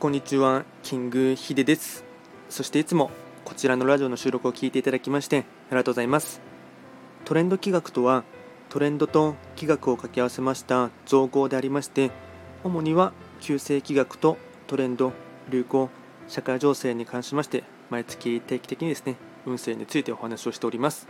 こんにちは、キングヒデです。そしていつもこちらのラジオの収録を聞いていただきましてありがとうございます。トレンド企画とは、トレンドと企画を掛け合わせました造語でありまして、主には旧世企画とトレンド、流行、社会情勢に関しまして、毎月定期的にですね、運勢についてお話をしております。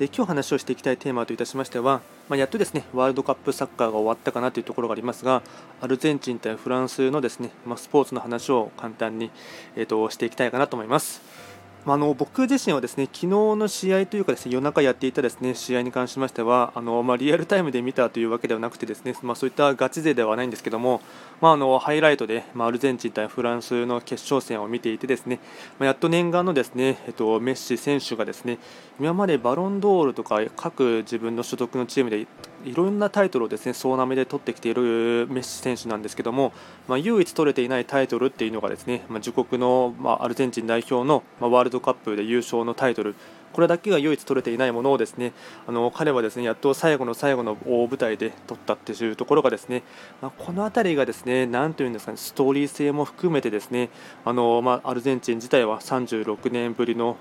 で今日話をしていきたいテーマといたしましては、まあ、やっとですねワールドカップサッカーが終わったかなというところがありますがアルゼンチン対フランスのですね、まあ、スポーツの話を簡単に、えーとしていきたいかなと思います。まあ、の僕自身はですね昨日の試合というかですね夜中やっていたですね試合に関しましてはあの、まあ、リアルタイムで見たというわけではなくてですね、まあ、そういったガチ勢ではないんですけども、まあ、あのハイライトで、まあ、アルゼンチン対フランスの決勝戦を見ていてですね、まあ、やっと念願のですね、えっと、メッシ選手がですね今までバロンドールとか各自分の所属のチームでいろんなタイトルをですね総なめで取ってきているメッシ選手なんですけども、まあ、唯一取れていないタイトルっていうのがですね、まあ、自国の、まあ、アルゼンチン代表の、まあ、ワールドカップで優勝のタイトル。これだけが唯一取れていないものをですねあの彼はですねやっと最後の最後の大舞台で取ったっていうところがですね、まあ、この辺りがですね何というんですかねストーリー性も含めてですねあの、まあ、アルゼンチン自体は36年ぶりの、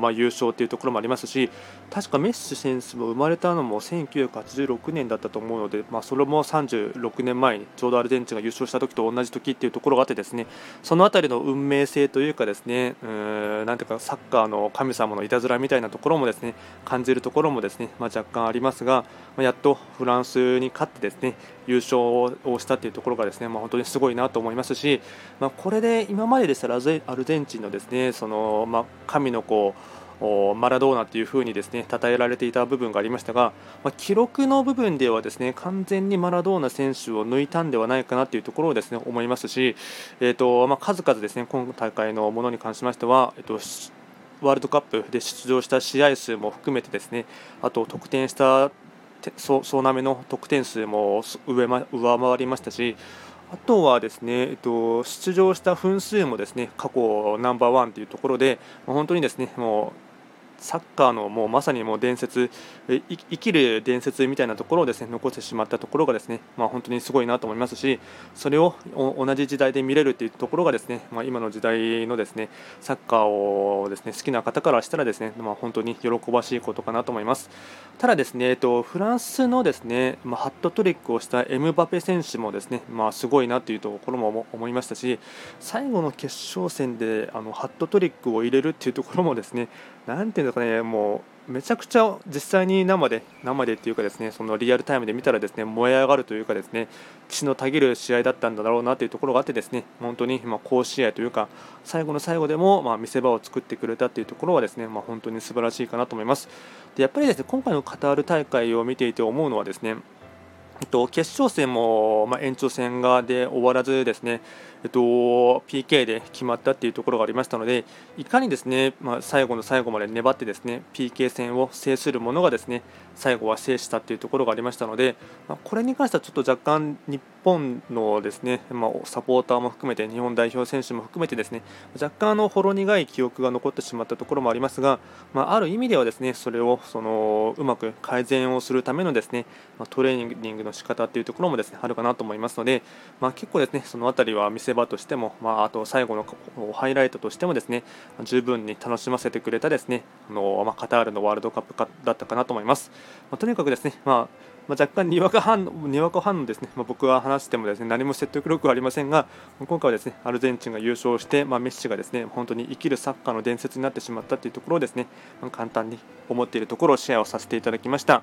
まあ、優勝というところもありますし確かメッシ選手も生まれたのも1986年だったと思うので、まあ、それも36年前にちょうどアルゼンチンが優勝した時と同じ時っていうところがあってですねその辺りの運命性というかですねうんなんていうかサッカーの神様のいたずらみたいなところもですね感じるところもですね、まあ、若干ありますが、まあ、やっとフランスに勝ってですね優勝をしたというところがですね、まあ、本当にすごいなと思いますし、まあ、これで今まででしたらアルゼンチンのですねその、まあ、神の子マラドーナというふうにですね称えられていた部分がありましたが、まあ、記録の部分ではですね完全にマラドーナ選手を抜いたんではないかなというところをですね思いますし、えーとまあ、数々ですね今大会のものに関しましては、えーとワールドカップで出場した試合数も含めてですねあと得点した総なめの得点数も上回りましたしあとはですね、えっと、出場した分数もですね過去ナンバーワンというところで本当にですねもうサッカーのもうまさにもう伝説生きる伝説みたいなところをですね残してしまったところがですね、まあ、本当にすごいなと思いますしそれを同じ時代で見れるというところがですね、まあ、今の時代のですねサッカーをですね好きな方からしたらですね、まあ、本当に喜ばしいことかなと思います。ただですね、えっと、フランスのですね、まあ、ハットトリックをしたエムバペ選手もですね、まあ、すごいなというところも思いましたし最後の決勝戦であのハットトリックを入れるというところもですねなんていうのかね、もうめちゃくちゃ実際に生で、生でっていうかですね、そのリアルタイムで見たらですね、燃え上がるというかですね、血のたぎる試合だったんだろうなというところがあってですね、本当にま好試合というか、最後の最後でもま見せ場を作ってくれたというところはですね、まあ、本当に素晴らしいかなと思います。でやっぱりですね、今回のカタール大会を見ていて思うのはですね、えっと、決勝戦も、ま延長戦がで終わらずですね、えっと、PK で決まったっていうところがありましたのでいかにですね、まあ、最後の最後まで粘ってですね PK 戦を制するものがですね最後は制したっていうところがありましたので、まあ、これに関してはちょっと若干日本のですね、まあ、サポーターも含めて日本代表選手も含めてですね若干のほろ苦い記憶が残ってしまったところもありますが、まあ、ある意味ではですねそれをそのうまく改善をするためのですね、まトレーニングの仕方っていうところもですねあるかなと思いますので、ま結構ですねその辺りは見せ場としても、まあ、あと最後のハイライトとしてもですね十分に楽しませてくれたですねあの、まあ、カタールのワールドカップだったかなと思います。まあ、とにかくですね、まあまあ、若干にわか反にわか反応ですね、まあ、僕は話してもですね何も説得力はありませんが今回はですねアルゼンチンが優勝して、まあ、メッシがですね本当に生きるサッカーの伝説になってしまったというところをですね、まあ、簡単に思っているところをシェアをさせていただきました